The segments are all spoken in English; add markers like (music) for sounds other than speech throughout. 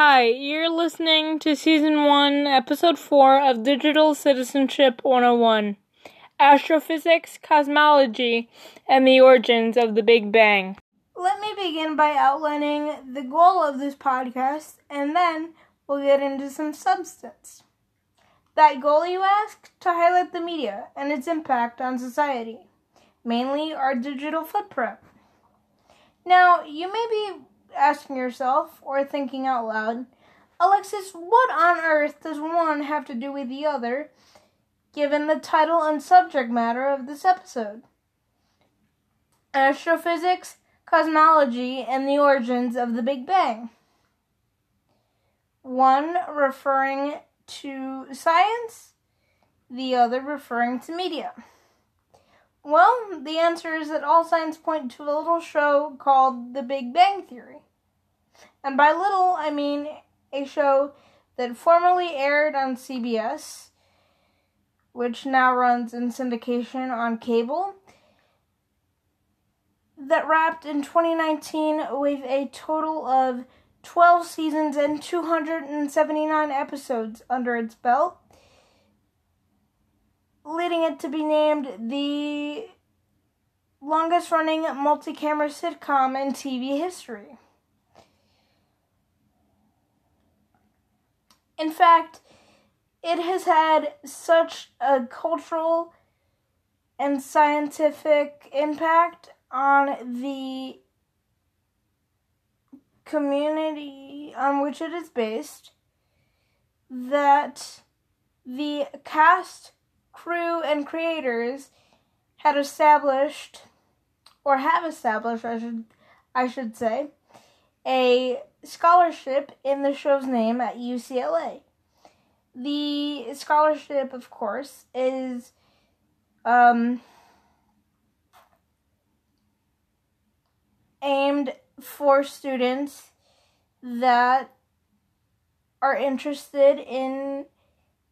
Hi, you're listening to Season 1, Episode 4 of Digital Citizenship 101 Astrophysics, Cosmology, and the Origins of the Big Bang. Let me begin by outlining the goal of this podcast, and then we'll get into some substance. That goal, you ask? To highlight the media and its impact on society, mainly our digital footprint. Now, you may be asking yourself or thinking out loud, Alexis, what on earth does one have to do with the other, given the title and subject matter of this episode? Astrophysics, cosmology, and the origins of the Big Bang. One referring to science, the other referring to media. Well, the answer is that all signs point to a little show called The Big Bang Theory. And by little, I mean a show that formerly aired on CBS, which now runs in syndication on cable, that wrapped in 2019 with a total of 12 seasons and 279 episodes under its belt, leading it to be named the longest running multi camera sitcom in TV history. In fact, it has had such a cultural and scientific impact on the community on which it is based that the cast, crew, and creators had established, or have established, I should, I should say, a scholarship in the show's name at UCLA. The scholarship, of course, is um, aimed for students that are interested in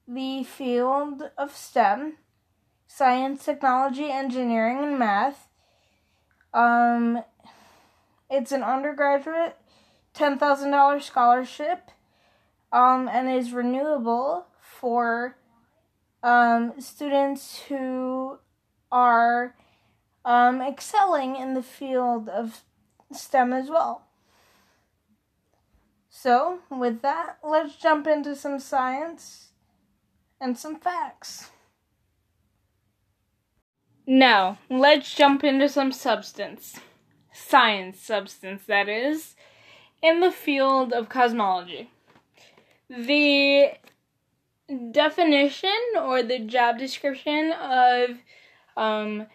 the field of STEM science, technology, engineering, and math. Um, it's an undergraduate $10,000 scholarship um, and is renewable for um, students who are um, excelling in the field of STEM as well. So, with that, let's jump into some science and some facts. Now, let's jump into some substance. Science substance, that is in the field of cosmology. The definition or the job description of um,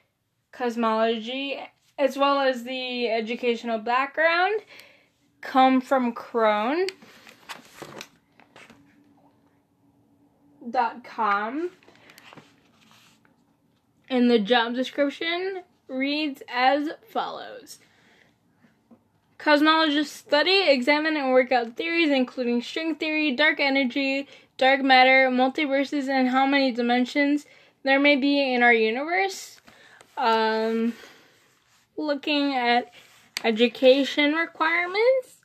cosmology, as well as the educational background, come from Chron. Dot com and the job description reads as follows Cosmologists study, examine, and work out theories including string theory, dark energy, dark matter, multiverses, and how many dimensions there may be in our universe. Um, looking at education requirements.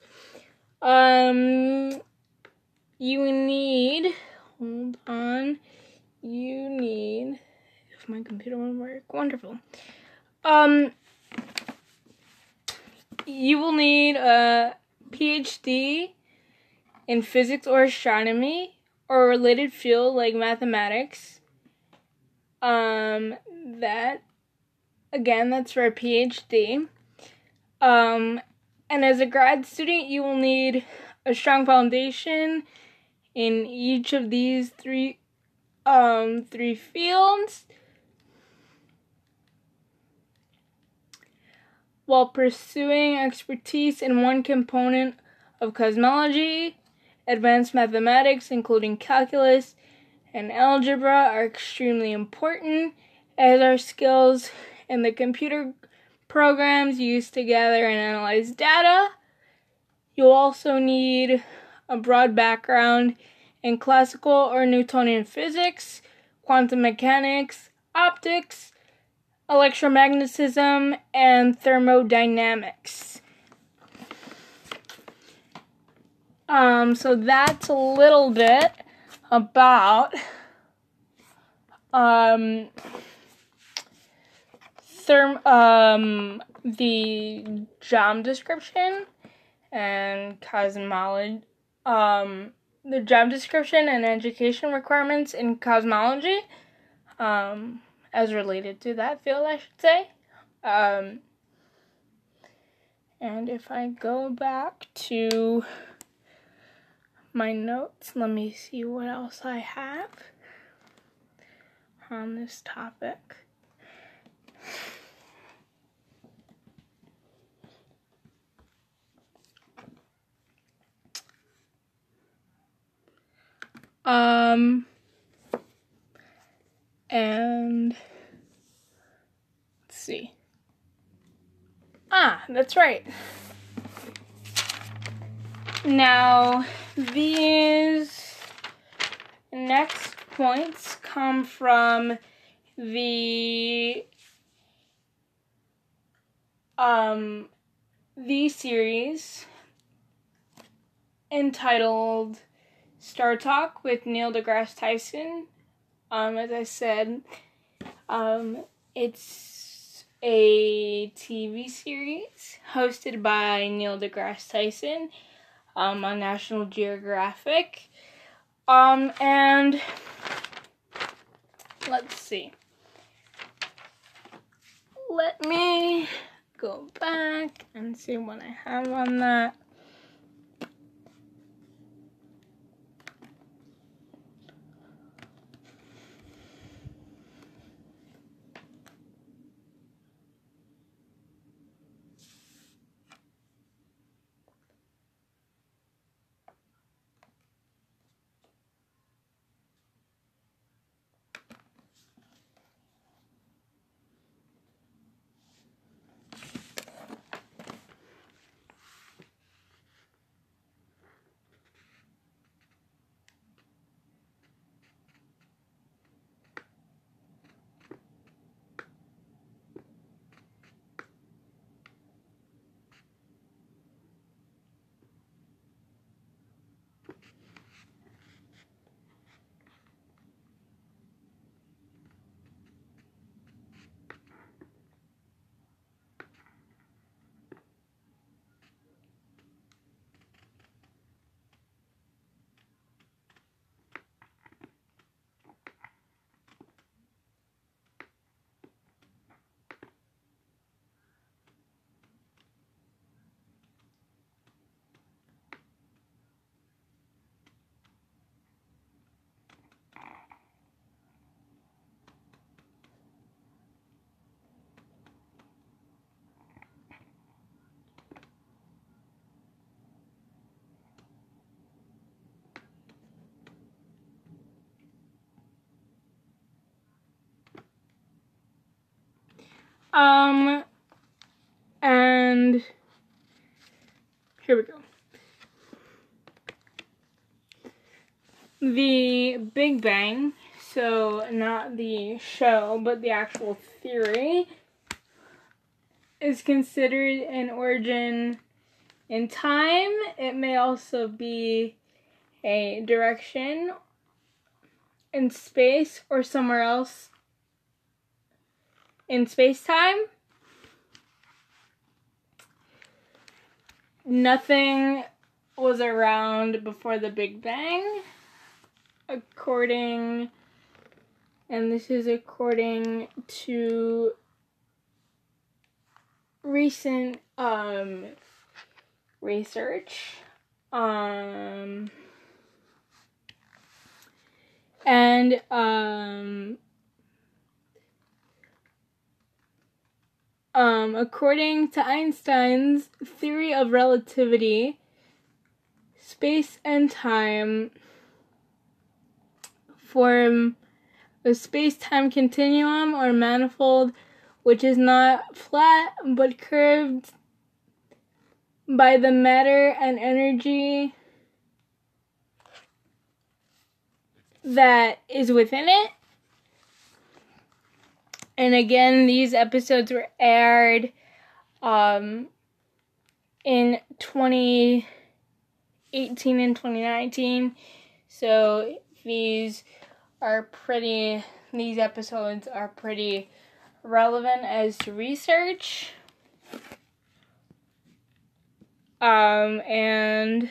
Um, you need, hold on, you need, if my computer won't work, wonderful. Um, you will need a PhD in physics or astronomy or a related field like mathematics. Um, that again, that's for a PhD. Um, and as a grad student, you will need a strong foundation in each of these three um, three fields while pursuing expertise in one component of cosmology. Advanced mathematics, including calculus and algebra, are extremely important, as are skills in the computer programs used to gather and analyze data. You'll also need a broad background in classical or Newtonian physics, quantum mechanics, optics, electromagnetism, and thermodynamics. Um, so that's a little bit about um therm um the job description and cosmology um the job description and education requirements in cosmology um as related to that field I should say um and if I go back to my notes, let me see what else I have on this topic. Um, and let's see. Ah, that's right. Now, these next points come from the um the series entitled Star Talk with Neil deGrasse Tyson. Um, as I said, um, it's a TV series hosted by Neil deGrasse Tyson um, on National Geographic. Um, and let's see. Let me go back and see what I have on that. Um, and here we go. The Big Bang, so not the show, but the actual theory, is considered an origin in time. It may also be a direction in space or somewhere else in space time. Nothing was around before the Big Bang, according, and this is according to recent um, research. Um, and um, Um, according to Einstein's theory of relativity, space and time form a space time continuum or manifold which is not flat but curved by the matter and energy that is within it. And again, these episodes were aired um, in 2018 2018 and 2019. So these are pretty, these episodes are pretty relevant as to research. Um, and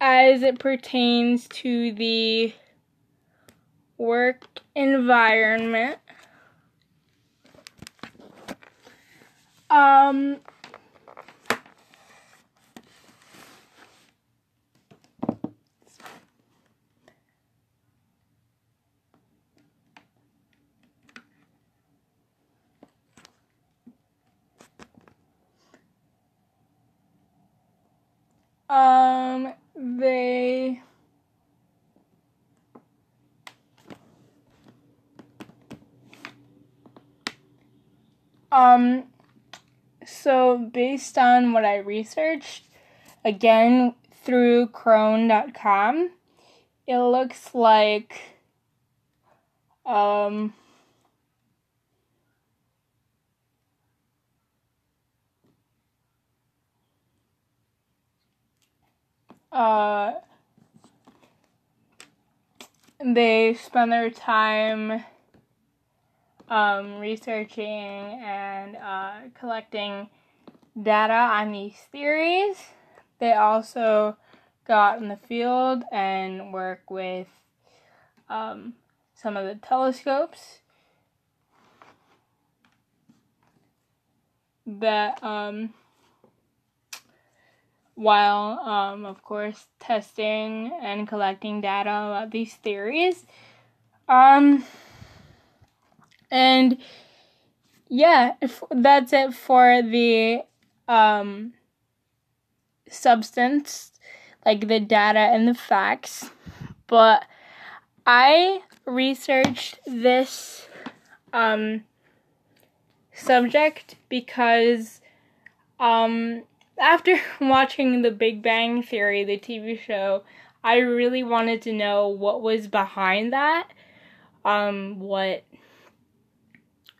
as it pertains to the work environment, um, Um, they. Um, so based on what I researched, again through chron.com, it looks like um uh, they spend their time um, researching and uh, collecting data on these theories. They also go out in the field and work with um, some of the telescopes that um, while, um, of course, testing and collecting data about these theories. Um, and yeah, that's it for the um, substance, like the data and the facts. But I researched this um, subject because um, after (laughs) watching The Big Bang Theory, the TV show, I really wanted to know what was behind that. Um, what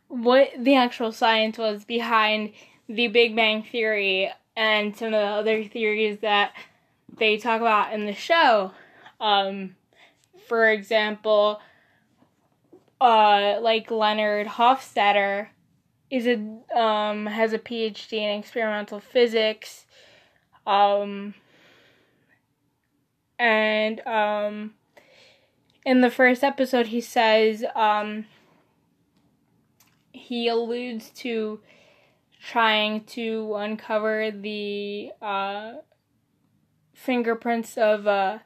what the actual science was behind the Big Bang Theory and some of the other theories that they talk about in the show. Um, for example, uh, like Leonard Hofstadter is a um, has a PhD in experimental physics, um, and um, in the first episode he says um, he alludes to trying to uncover the uh, fingerprints of uh,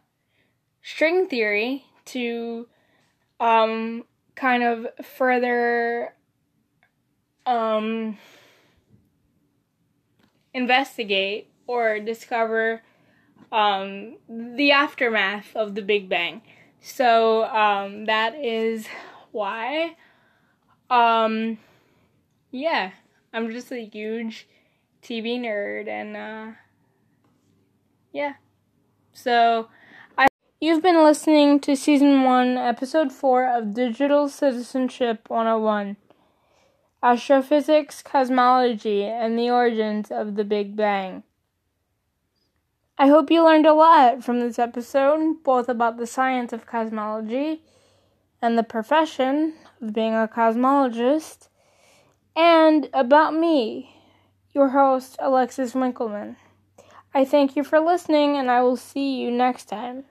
string theory to um, kind of further um, investigate or discover um, the aftermath of the Big Bang. So um, that is why. Um, yeah, I'm just a huge TV nerd, and uh, yeah. So I you've been listening to season one, episode four of Digital Citizenship 101 astrophysics, cosmology, and the origins of the Big Bang. I hope you learned a lot from this episode, both about the science of cosmology and the profession of being a cosmologist, and about me, your host, Alexis Winkleman. I thank you for listening, and I will see you next time.